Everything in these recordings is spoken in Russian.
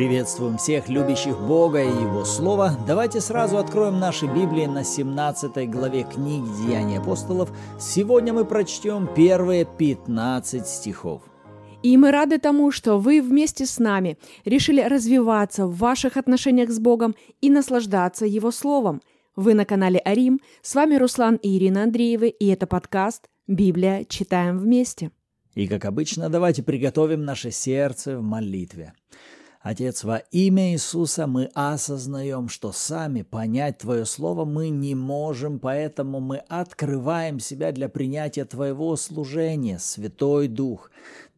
Приветствуем всех любящих Бога и Его Слово. Давайте сразу откроем наши Библии на 17 главе книги Деяний апостолов. Сегодня мы прочтем первые 15 стихов. И мы рады тому, что вы вместе с нами решили развиваться в ваших отношениях с Богом и наслаждаться Его Словом. Вы на канале Арим, с вами Руслан и Ирина Андреевы, и это подкаст «Библия. Читаем вместе». И, как обычно, давайте приготовим наше сердце в молитве. Отец, во имя Иисуса мы осознаем, что сами понять Твое Слово мы не можем, поэтому мы открываем себя для принятия Твоего служения, Святой Дух.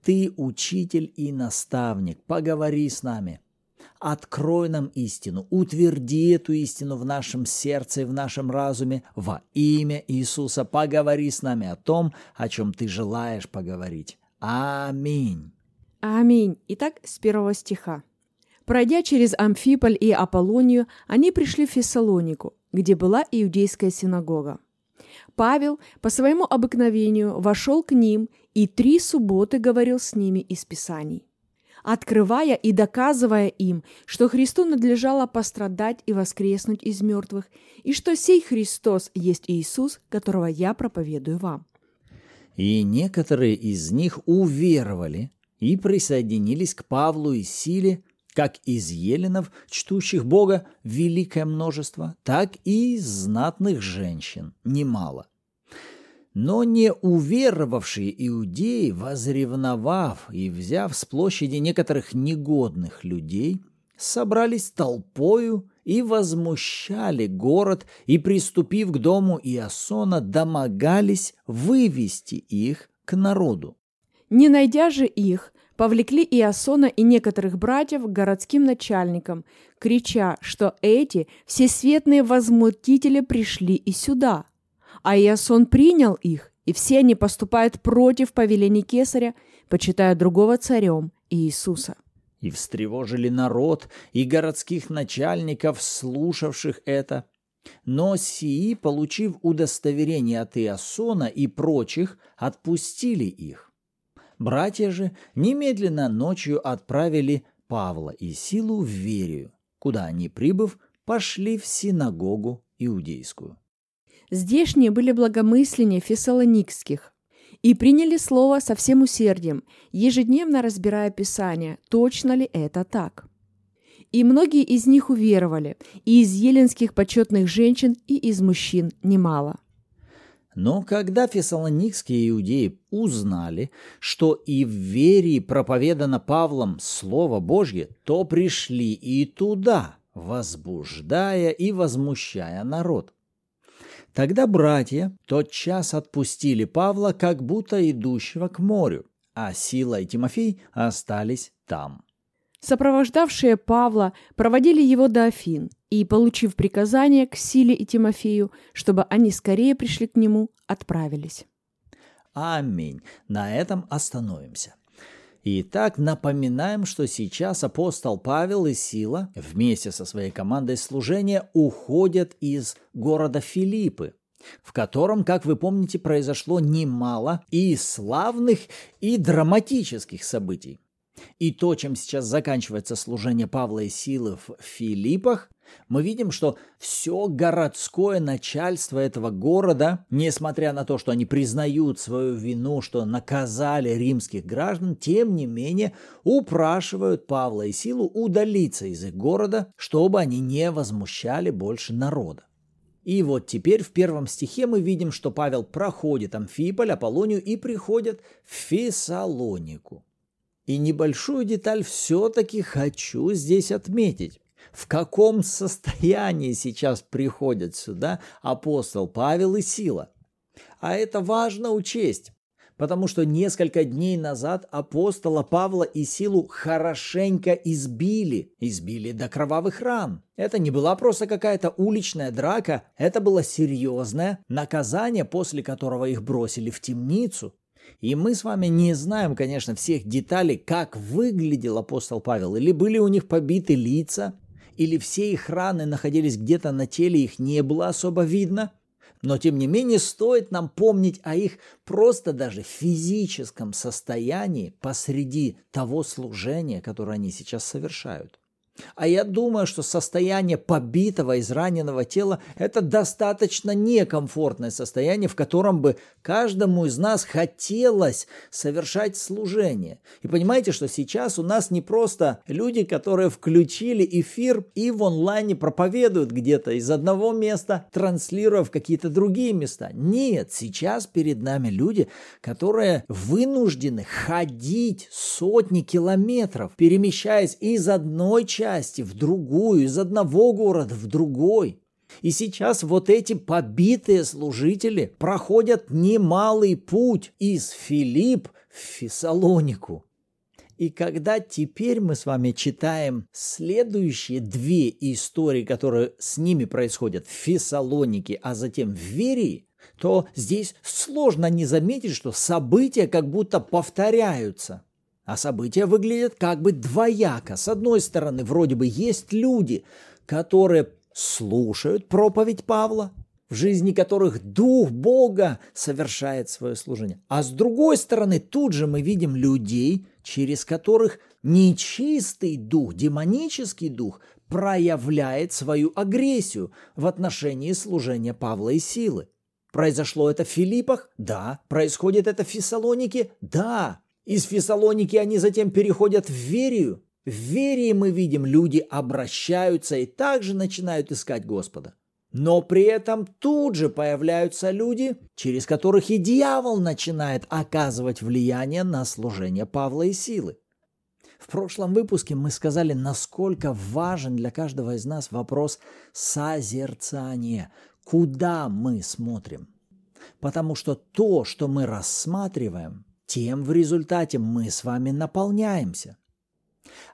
Ты учитель и наставник, поговори с нами. Открой нам истину, утверди эту истину в нашем сердце и в нашем разуме. Во имя Иисуса поговори с нами о том, о чем Ты желаешь поговорить. Аминь. Аминь. Итак, с первого стиха. Пройдя через Амфиполь и Аполлонию, они пришли в Фессалонику, где была иудейская синагога. Павел по своему обыкновению вошел к ним и три субботы говорил с ними из Писаний, открывая и доказывая им, что Христу надлежало пострадать и воскреснуть из мертвых, и что сей Христос есть Иисус, которого я проповедую вам. И некоторые из них уверовали и присоединились к Павлу и Силе, как из еленов, чтущих Бога, великое множество, так и из знатных женщин, немало. Но не уверовавшие иудеи, возревновав и взяв с площади некоторых негодных людей, собрались толпою и возмущали город, и, приступив к дому Иосона, домогались вывести их к народу. Не найдя же их, повлекли Иосона и некоторых братьев к городским начальникам, крича, что эти всесветные возмутители пришли и сюда. А Иосон принял их, и все они поступают против повелений кесаря, почитая другого царем Иисуса. И встревожили народ и городских начальников, слушавших это. Но сии, получив удостоверение от Иосона и прочих, отпустили их. Братья же немедленно ночью отправили Павла и Силу в Верию, куда они, прибыв, пошли в синагогу иудейскую. Здешние были благомысленнее фессалоникских и приняли слово со всем усердием, ежедневно разбирая Писание, точно ли это так. И многие из них уверовали, и из еленских почетных женщин, и из мужчин немало. Но когда фессалоникские иудеи узнали, что и в вере проповедано Павлом Слово Божье, то пришли и туда, возбуждая и возмущая народ. Тогда братья тотчас отпустили Павла, как будто идущего к морю, а Сила и Тимофей остались там. Сопровождавшие Павла проводили его до Афин и, получив приказание к Силе и Тимофею, чтобы они скорее пришли к нему, отправились. Аминь. На этом остановимся. Итак, напоминаем, что сейчас апостол Павел и Сила вместе со своей командой служения уходят из города Филиппы, в котором, как вы помните, произошло немало и славных, и драматических событий. И то, чем сейчас заканчивается служение Павла и Силы в Филиппах, мы видим, что все городское начальство этого города, несмотря на то, что они признают свою вину, что наказали римских граждан, тем не менее упрашивают Павла и Силу удалиться из их города, чтобы они не возмущали больше народа. И вот теперь в первом стихе мы видим, что Павел проходит Амфиполь, Аполлонию и приходит в Фессалонику. И небольшую деталь все-таки хочу здесь отметить. В каком состоянии сейчас приходят сюда апостол Павел и Сила? А это важно учесть, потому что несколько дней назад апостола Павла и Силу хорошенько избили, избили до кровавых ран. Это не была просто какая-то уличная драка, это было серьезное наказание, после которого их бросили в темницу. И мы с вами не знаем, конечно, всех деталей, как выглядел апостол Павел, или были у них побиты лица, или все их раны находились где-то на теле, их не было особо видно. Но тем не менее стоит нам помнить о их просто даже физическом состоянии посреди того служения, которое они сейчас совершают. А я думаю, что состояние побитого, израненного тела – это достаточно некомфортное состояние, в котором бы каждому из нас хотелось совершать служение. И понимаете, что сейчас у нас не просто люди, которые включили эфир и в онлайне проповедуют где-то из одного места, транслируя в какие-то другие места. Нет, сейчас перед нами люди, которые вынуждены ходить сотни километров, перемещаясь из одной части части в другую, из одного города в другой. И сейчас вот эти побитые служители проходят немалый путь из Филипп в Фессалонику. И когда теперь мы с вами читаем следующие две истории, которые с ними происходят в Фессалонике, а затем в Верии, то здесь сложно не заметить, что события как будто повторяются – а события выглядят как бы двояко. С одной стороны, вроде бы есть люди, которые слушают проповедь Павла, в жизни которых Дух Бога совершает свое служение. А с другой стороны, тут же мы видим людей, через которых нечистый дух, демонический дух проявляет свою агрессию в отношении служения Павла и силы. Произошло это в Филиппах? Да. Происходит это в Фессалонике? Да. Из Фессалоники они затем переходят в Верию. В Верии мы видим, люди обращаются и также начинают искать Господа. Но при этом тут же появляются люди, через которых и дьявол начинает оказывать влияние на служение Павла и силы. В прошлом выпуске мы сказали, насколько важен для каждого из нас вопрос созерцания. Куда мы смотрим? Потому что то, что мы рассматриваем, тем в результате мы с вами наполняемся.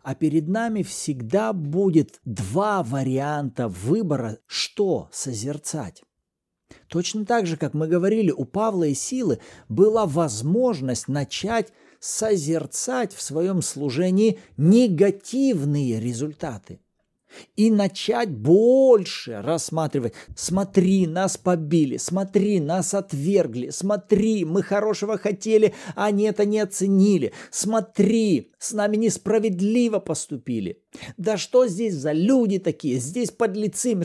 А перед нами всегда будет два варианта выбора, что созерцать. Точно так же, как мы говорили, у Павла и Силы была возможность начать созерцать в своем служении негативные результаты – и начать больше рассматривать. Смотри, нас побили, смотри, нас отвергли, смотри, мы хорошего хотели, а они это не оценили. Смотри, с нами несправедливо поступили. Да что здесь за люди такие? Здесь подлецы.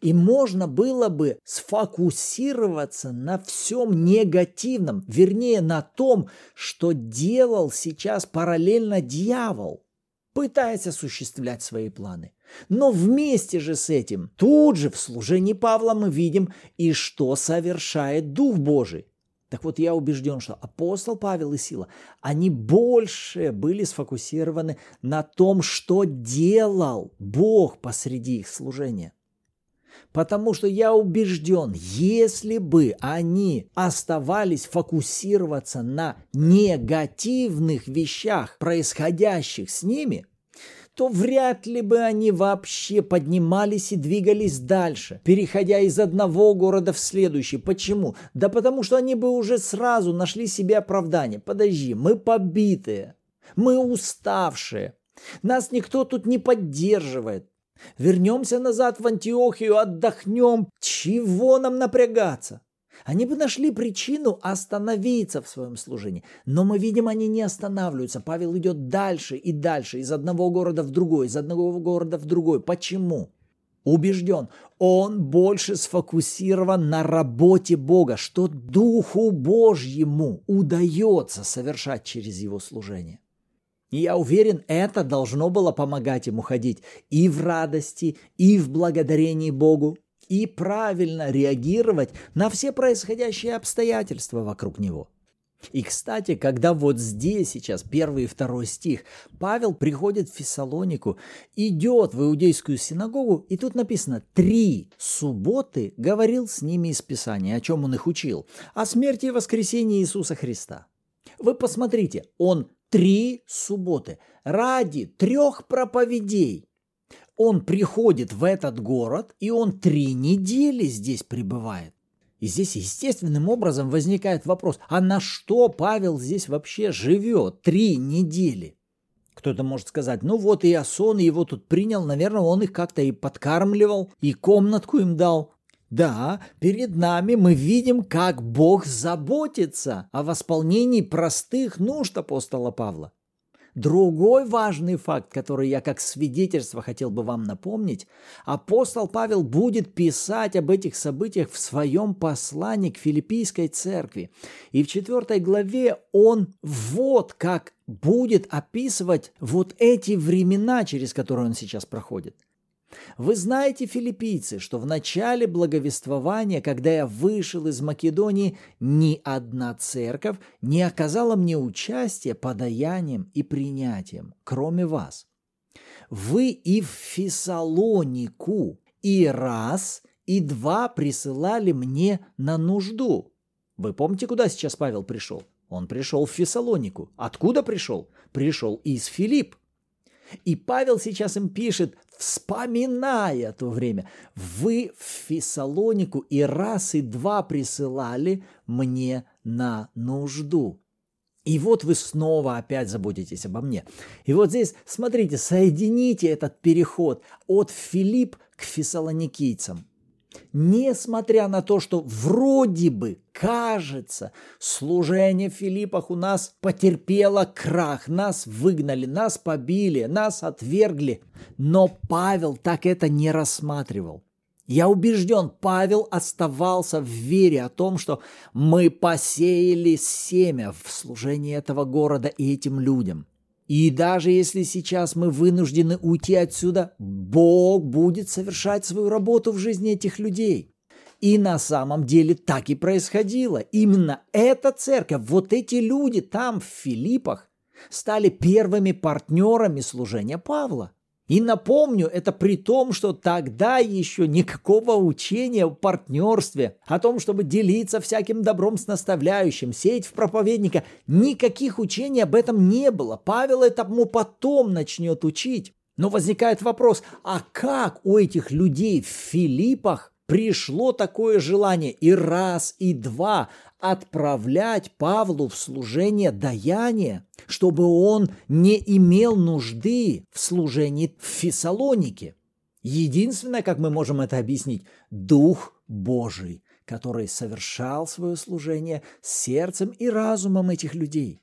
И можно было бы сфокусироваться на всем негативном, вернее на том, что делал сейчас параллельно дьявол, пытаясь осуществлять свои планы. Но вместе же с этим, тут же в служении Павла мы видим и что совершает Дух Божий. Так вот, я убежден, что апостол Павел и Сила, они больше были сфокусированы на том, что делал Бог посреди их служения. Потому что я убежден, если бы они оставались фокусироваться на негативных вещах, происходящих с ними – то вряд ли бы они вообще поднимались и двигались дальше, переходя из одного города в следующий. Почему? Да потому что они бы уже сразу нашли себе оправдание. Подожди, мы побитые, мы уставшие, нас никто тут не поддерживает. Вернемся назад в Антиохию, отдохнем. Чего нам напрягаться? Они бы нашли причину остановиться в своем служении. Но мы видим, они не останавливаются. Павел идет дальше и дальше, из одного города в другой, из одного города в другой. Почему? Убежден, он больше сфокусирован на работе Бога, что Духу Божьему удается совершать через его служение. И я уверен, это должно было помогать ему ходить и в радости, и в благодарении Богу, и правильно реагировать на все происходящие обстоятельства вокруг него. И, кстати, когда вот здесь сейчас первый и второй стих, Павел приходит в Фессалонику, идет в иудейскую синагогу, и тут написано «три субботы говорил с ними из Писания». О чем он их учил? О смерти и воскресении Иисуса Христа. Вы посмотрите, он три субботы ради трех проповедей он приходит в этот город, и он три недели здесь пребывает. И здесь естественным образом возникает вопрос, а на что Павел здесь вообще живет три недели? Кто-то может сказать, ну вот и Асон его тут принял, наверное, он их как-то и подкармливал, и комнатку им дал. Да, перед нами мы видим, как Бог заботится о восполнении простых нужд апостола Павла. Другой важный факт, который я как свидетельство хотел бы вам напомнить, апостол Павел будет писать об этих событиях в своем послании к филиппийской церкви. И в четвертой главе он вот как будет описывать вот эти времена, через которые он сейчас проходит. Вы знаете, филиппийцы, что в начале благовествования, когда я вышел из Македонии, ни одна церковь не оказала мне участия подаянием и принятием, кроме вас. Вы и в Фессалонику и раз, и два присылали мне на нужду. Вы помните, куда сейчас Павел пришел? Он пришел в Фессалонику. Откуда пришел? Пришел из Филипп. И Павел сейчас им пишет, вспоминая то время, вы в Фессалонику и раз и два присылали мне на нужду. И вот вы снова опять заботитесь обо мне. И вот здесь, смотрите, соедините этот переход от Филипп к фессалоникийцам. Несмотря на то, что вроде бы кажется, служение в Филиппах у нас потерпело крах, нас выгнали, нас побили, нас отвергли, но Павел так это не рассматривал. Я убежден, Павел оставался в вере о том, что мы посеяли семя в служении этого города и этим людям – и даже если сейчас мы вынуждены уйти отсюда, Бог будет совершать свою работу в жизни этих людей. И на самом деле так и происходило. Именно эта церковь, вот эти люди там, в Филиппах, стали первыми партнерами служения Павла. И напомню, это при том, что тогда еще никакого учения о партнерстве, о том, чтобы делиться всяким добром с наставляющим, сеять в проповедника, никаких учений об этом не было. Павел этому потом начнет учить. Но возникает вопрос, а как у этих людей в Филиппах пришло такое желание и раз, и два отправлять Павлу в служение даяния, чтобы он не имел нужды в служении в Фессалонике. Единственное, как мы можем это объяснить, Дух Божий, который совершал свое служение сердцем и разумом этих людей.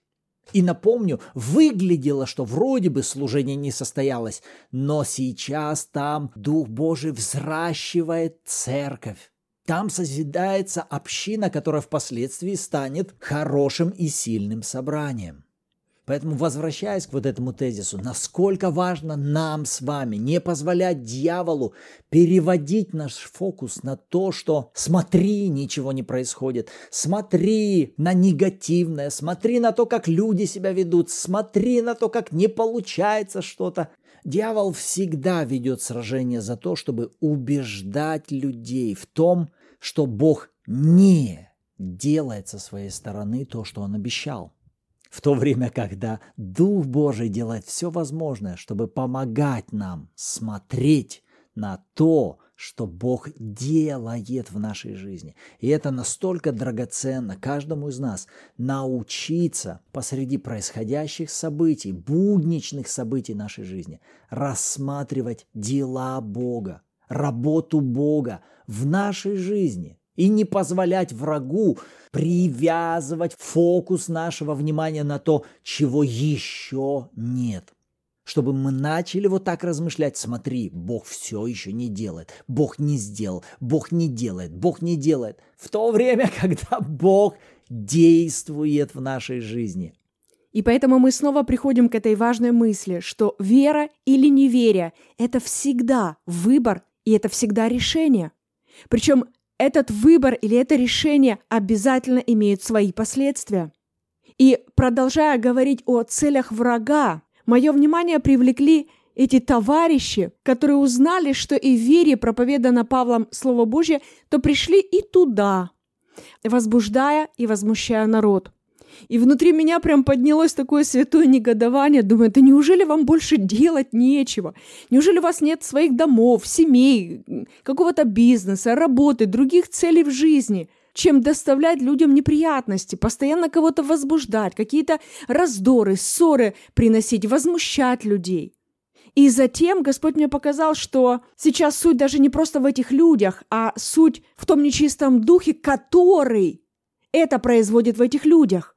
И напомню, выглядело, что вроде бы служение не состоялось, но сейчас там Дух Божий взращивает церковь. Там созидается община, которая впоследствии станет хорошим и сильным собранием. Поэтому, возвращаясь к вот этому тезису, насколько важно нам с вами не позволять дьяволу переводить наш фокус на то, что смотри, ничего не происходит, смотри на негативное, смотри на то, как люди себя ведут, смотри на то, как не получается что-то. Дьявол всегда ведет сражение за то, чтобы убеждать людей в том, что Бог не делает со своей стороны то, что Он обещал. В то время, когда Дух Божий делает все возможное, чтобы помогать нам смотреть на то, что Бог делает в нашей жизни. И это настолько драгоценно каждому из нас научиться посреди происходящих событий, будничных событий нашей жизни, рассматривать дела Бога, работу Бога в нашей жизни и не позволять врагу привязывать фокус нашего внимания на то, чего еще нет. Чтобы мы начали вот так размышлять, смотри, Бог все еще не делает, Бог не сделал, Бог не делает, Бог не делает. В то время, когда Бог действует в нашей жизни. И поэтому мы снова приходим к этой важной мысли, что вера или неверие – это всегда выбор и это всегда решение. Причем этот выбор или это решение обязательно имеют свои последствия. И продолжая говорить о целях врага, мое внимание привлекли эти товарищи, которые узнали, что и в вере проповедано Павлом Слово Божье, то пришли и туда, возбуждая и возмущая народ. И внутри меня прям поднялось такое святое негодование. Думаю, да неужели вам больше делать нечего? Неужели у вас нет своих домов, семей, какого-то бизнеса, работы, других целей в жизни? Чем доставлять людям неприятности, постоянно кого-то возбуждать, какие-то раздоры, ссоры приносить, возмущать людей. И затем Господь мне показал, что сейчас суть даже не просто в этих людях, а суть в том нечистом духе, который это производит в этих людях.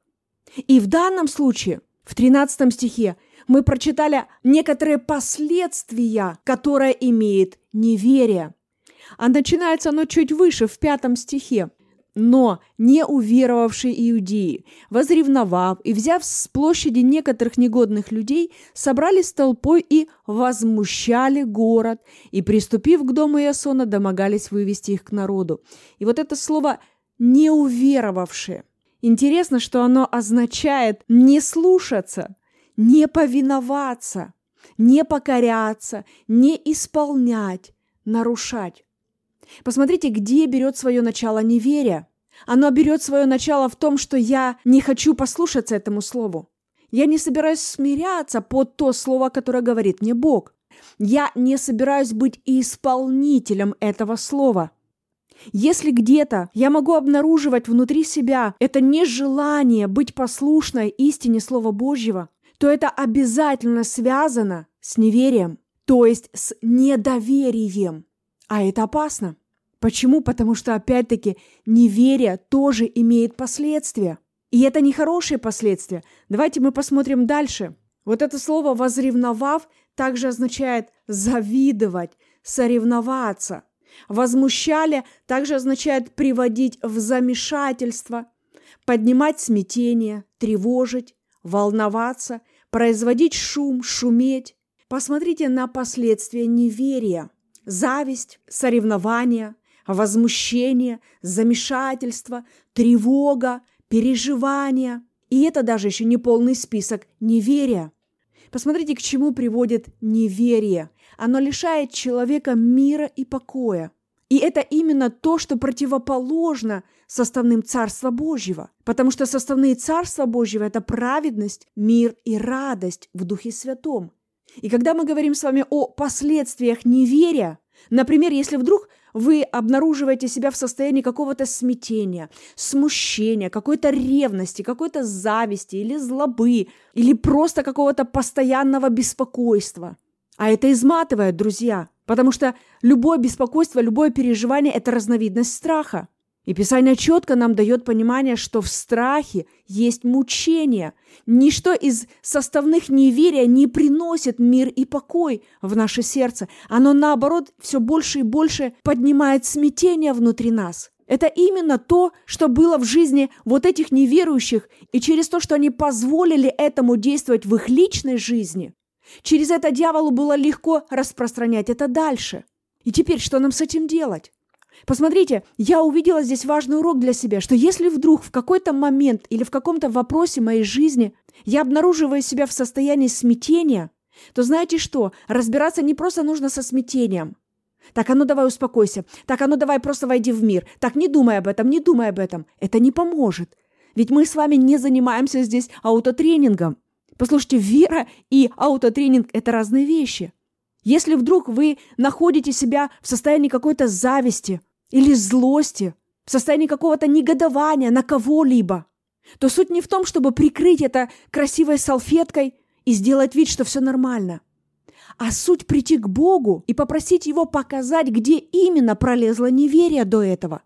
И в данном случае, в 13 стихе, мы прочитали некоторые последствия, которые имеет неверие. А начинается оно чуть выше, в пятом стихе. Но не уверовавшие иудеи, возревновав и взяв с площади некоторых негодных людей, собрались толпой и возмущали город, и, приступив к дому Иосона, домогались вывести их к народу. И вот это слово «не уверовавшие». Интересно, что оно означает «не слушаться», «не повиноваться», «не покоряться», «не исполнять», «нарушать». Посмотрите, где берет свое начало неверие. Оно берет свое начало в том, что я не хочу послушаться этому слову. Я не собираюсь смиряться под то слово, которое говорит мне Бог. Я не собираюсь быть исполнителем этого слова. Если где-то я могу обнаруживать внутри себя это нежелание быть послушной истине Слова Божьего, то это обязательно связано с неверием, то есть с недоверием. А это опасно. Почему? Потому что, опять-таки, неверие тоже имеет последствия. И это не хорошие последствия. Давайте мы посмотрим дальше. Вот это слово «возревновав» также означает завидовать, соревноваться. Возмущали также означает приводить в замешательство, поднимать смятение, тревожить, волноваться, производить шум, шуметь. Посмотрите на последствия неверия. Зависть, соревнования, возмущение, замешательство, тревога, переживания. И это даже еще не полный список неверия. Посмотрите, к чему приводит неверие. Оно лишает человека мира и покоя. И это именно то, что противоположно составным Царства Божьего. Потому что составные Царства Божьего – это праведность, мир и радость в Духе Святом. И когда мы говорим с вами о последствиях неверия, например, если вдруг вы обнаруживаете себя в состоянии какого-то смятения, смущения, какой-то ревности, какой-то зависти или злобы, или просто какого-то постоянного беспокойства. А это изматывает, друзья, потому что любое беспокойство, любое переживание – это разновидность страха. И Писание четко нам дает понимание, что в страхе есть мучение. Ничто из составных неверия не приносит мир и покой в наше сердце. Оно, наоборот, все больше и больше поднимает смятение внутри нас. Это именно то, что было в жизни вот этих неверующих, и через то, что они позволили этому действовать в их личной жизни, через это дьяволу было легко распространять это дальше. И теперь что нам с этим делать? Посмотрите, я увидела здесь важный урок для себя, что если вдруг в какой-то момент или в каком-то вопросе моей жизни я обнаруживаю себя в состоянии смятения, то знаете что? Разбираться не просто нужно со смятением. Так, а ну давай успокойся. Так, а ну давай просто войди в мир. Так, не думай об этом, не думай об этом. Это не поможет. Ведь мы с вами не занимаемся здесь аутотренингом. Послушайте, вера и аутотренинг – это разные вещи. Если вдруг вы находите себя в состоянии какой-то зависти, или злости, в состоянии какого-то негодования на кого-либо, то суть не в том, чтобы прикрыть это красивой салфеткой и сделать вид, что все нормально, а суть прийти к Богу и попросить Его показать, где именно пролезло неверие до этого.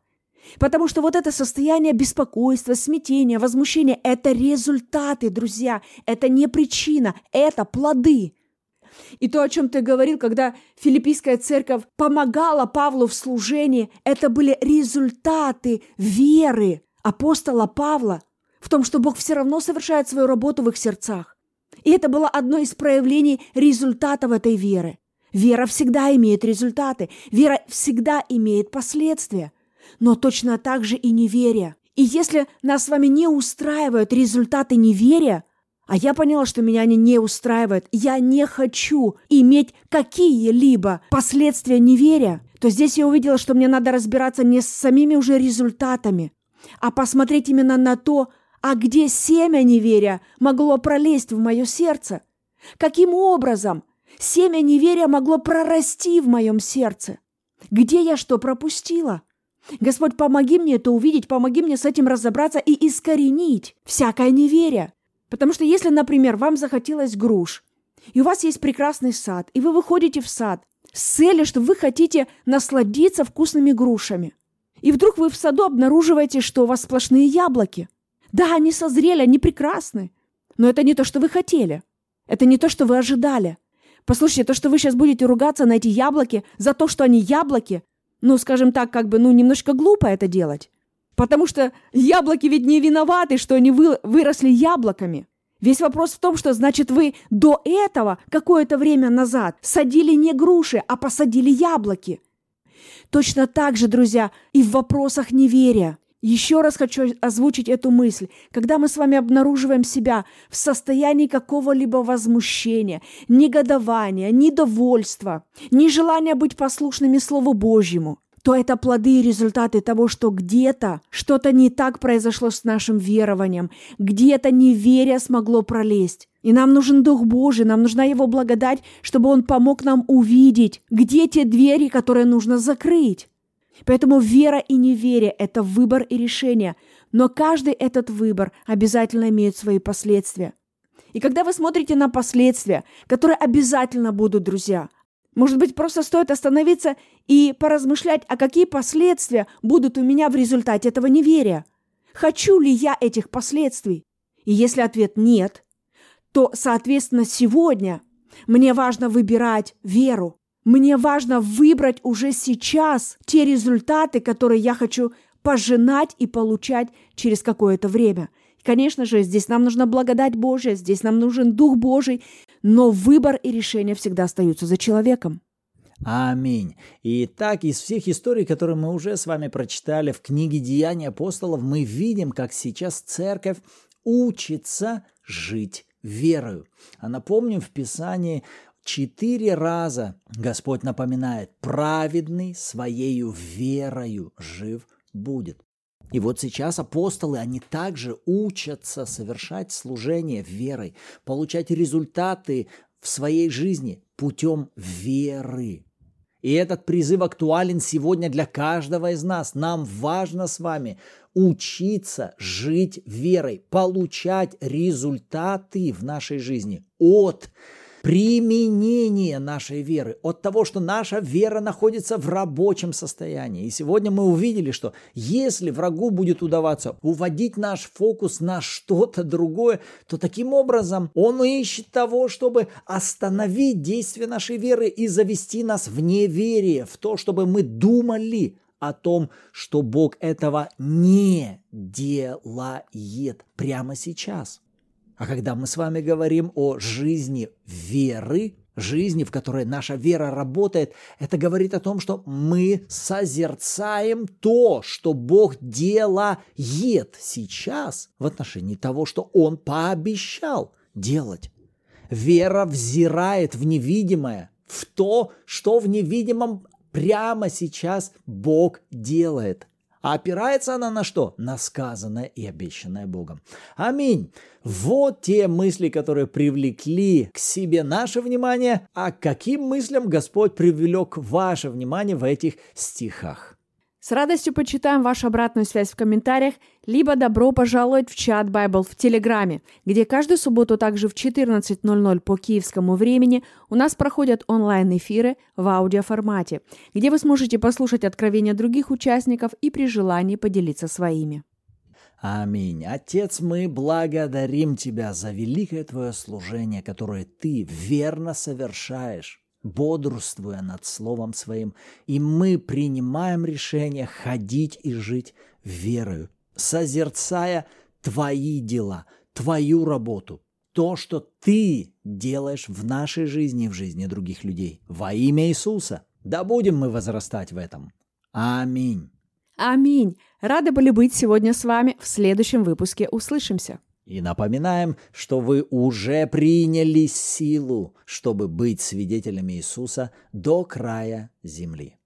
Потому что вот это состояние беспокойства, смятения, возмущения – это результаты, друзья, это не причина, это плоды – и то, о чем ты говорил, когда филиппийская церковь помогала Павлу в служении, это были результаты веры апостола Павла в том, что Бог все равно совершает свою работу в их сердцах. И это было одно из проявлений результатов этой веры. Вера всегда имеет результаты, вера всегда имеет последствия, но точно так же и неверие. И если нас с вами не устраивают результаты неверия, а я поняла, что меня они не устраивают. Я не хочу иметь какие-либо последствия неверия. То здесь я увидела, что мне надо разбираться не с самими уже результатами, а посмотреть именно на то, а где семя неверия могло пролезть в мое сердце. Каким образом семя неверия могло прорасти в моем сердце? Где я что пропустила? Господь, помоги мне это увидеть, помоги мне с этим разобраться и искоренить всякое неверие. Потому что если, например, вам захотелось груш, и у вас есть прекрасный сад, и вы выходите в сад с целью, что вы хотите насладиться вкусными грушами, и вдруг вы в саду обнаруживаете, что у вас сплошные яблоки. Да, они созрели, они прекрасны, но это не то, что вы хотели. Это не то, что вы ожидали. Послушайте, то, что вы сейчас будете ругаться на эти яблоки за то, что они яблоки, ну, скажем так, как бы, ну, немножко глупо это делать. Потому что яблоки ведь не виноваты, что они вы, выросли яблоками. Весь вопрос в том, что значит вы до этого, какое-то время назад, садили не груши, а посадили яблоки. Точно так же, друзья, и в вопросах неверия. Еще раз хочу озвучить эту мысль. Когда мы с вами обнаруживаем себя в состоянии какого-либо возмущения, негодования, недовольства, нежелания быть послушными Слову Божьему, то это плоды и результаты того, что где-то что-то не так произошло с нашим верованием, где-то неверие смогло пролезть. И нам нужен Дух Божий, нам нужна Его благодать, чтобы Он помог нам увидеть, где те двери, которые нужно закрыть. Поэтому вера и неверие – это выбор и решение, но каждый этот выбор обязательно имеет свои последствия. И когда вы смотрите на последствия, которые обязательно будут, друзья, может быть, просто стоит остановиться и поразмышлять, а какие последствия будут у меня в результате этого неверия? Хочу ли я этих последствий? И если ответ нет, то, соответственно, сегодня мне важно выбирать веру, мне важно выбрать уже сейчас те результаты, которые я хочу пожинать и получать через какое-то время. Конечно же, здесь нам нужна благодать Божья, здесь нам нужен Дух Божий, но выбор и решение всегда остаются за человеком. Аминь. И так из всех историй, которые мы уже с вами прочитали в книге «Деяния апостолов», мы видим, как сейчас церковь учится жить верою. А напомним, в Писании Четыре раза Господь напоминает, праведный своею верою жив будет. И вот сейчас апостолы, они также учатся совершать служение верой, получать результаты в своей жизни путем веры. И этот призыв актуален сегодня для каждого из нас. Нам важно с вами учиться жить верой, получать результаты в нашей жизни от применение нашей веры, от того, что наша вера находится в рабочем состоянии. И сегодня мы увидели, что если врагу будет удаваться уводить наш фокус на что-то другое, то таким образом он ищет того, чтобы остановить действие нашей веры и завести нас в неверие, в то, чтобы мы думали о том, что Бог этого не делает прямо сейчас. А когда мы с вами говорим о жизни веры, жизни, в которой наша вера работает, это говорит о том, что мы созерцаем то, что Бог делает сейчас в отношении того, что Он пообещал делать. Вера взирает в невидимое, в то, что в невидимом прямо сейчас Бог делает. А опирается она на что? На сказанное и обещанное Богом. Аминь. Вот те мысли, которые привлекли к себе наше внимание, а каким мыслям Господь привлек ваше внимание в этих стихах. С радостью почитаем вашу обратную связь в комментариях, либо добро пожаловать в чат Bible в Телеграме, где каждую субботу также в 14.00 по киевскому времени у нас проходят онлайн-эфиры в аудиоформате, где вы сможете послушать откровения других участников и при желании поделиться своими. Аминь. Отец, мы благодарим Тебя за великое Твое служение, которое Ты верно совершаешь бодрствуя над Словом Своим, и мы принимаем решение ходить и жить верою, созерцая Твои дела, Твою работу, то, что Ты делаешь в нашей жизни и в жизни других людей. Во имя Иисуса. Да будем мы возрастать в этом. Аминь. Аминь. Рады были быть сегодня с вами. В следующем выпуске услышимся. И напоминаем, что вы уже приняли силу, чтобы быть свидетелями Иисуса до края земли.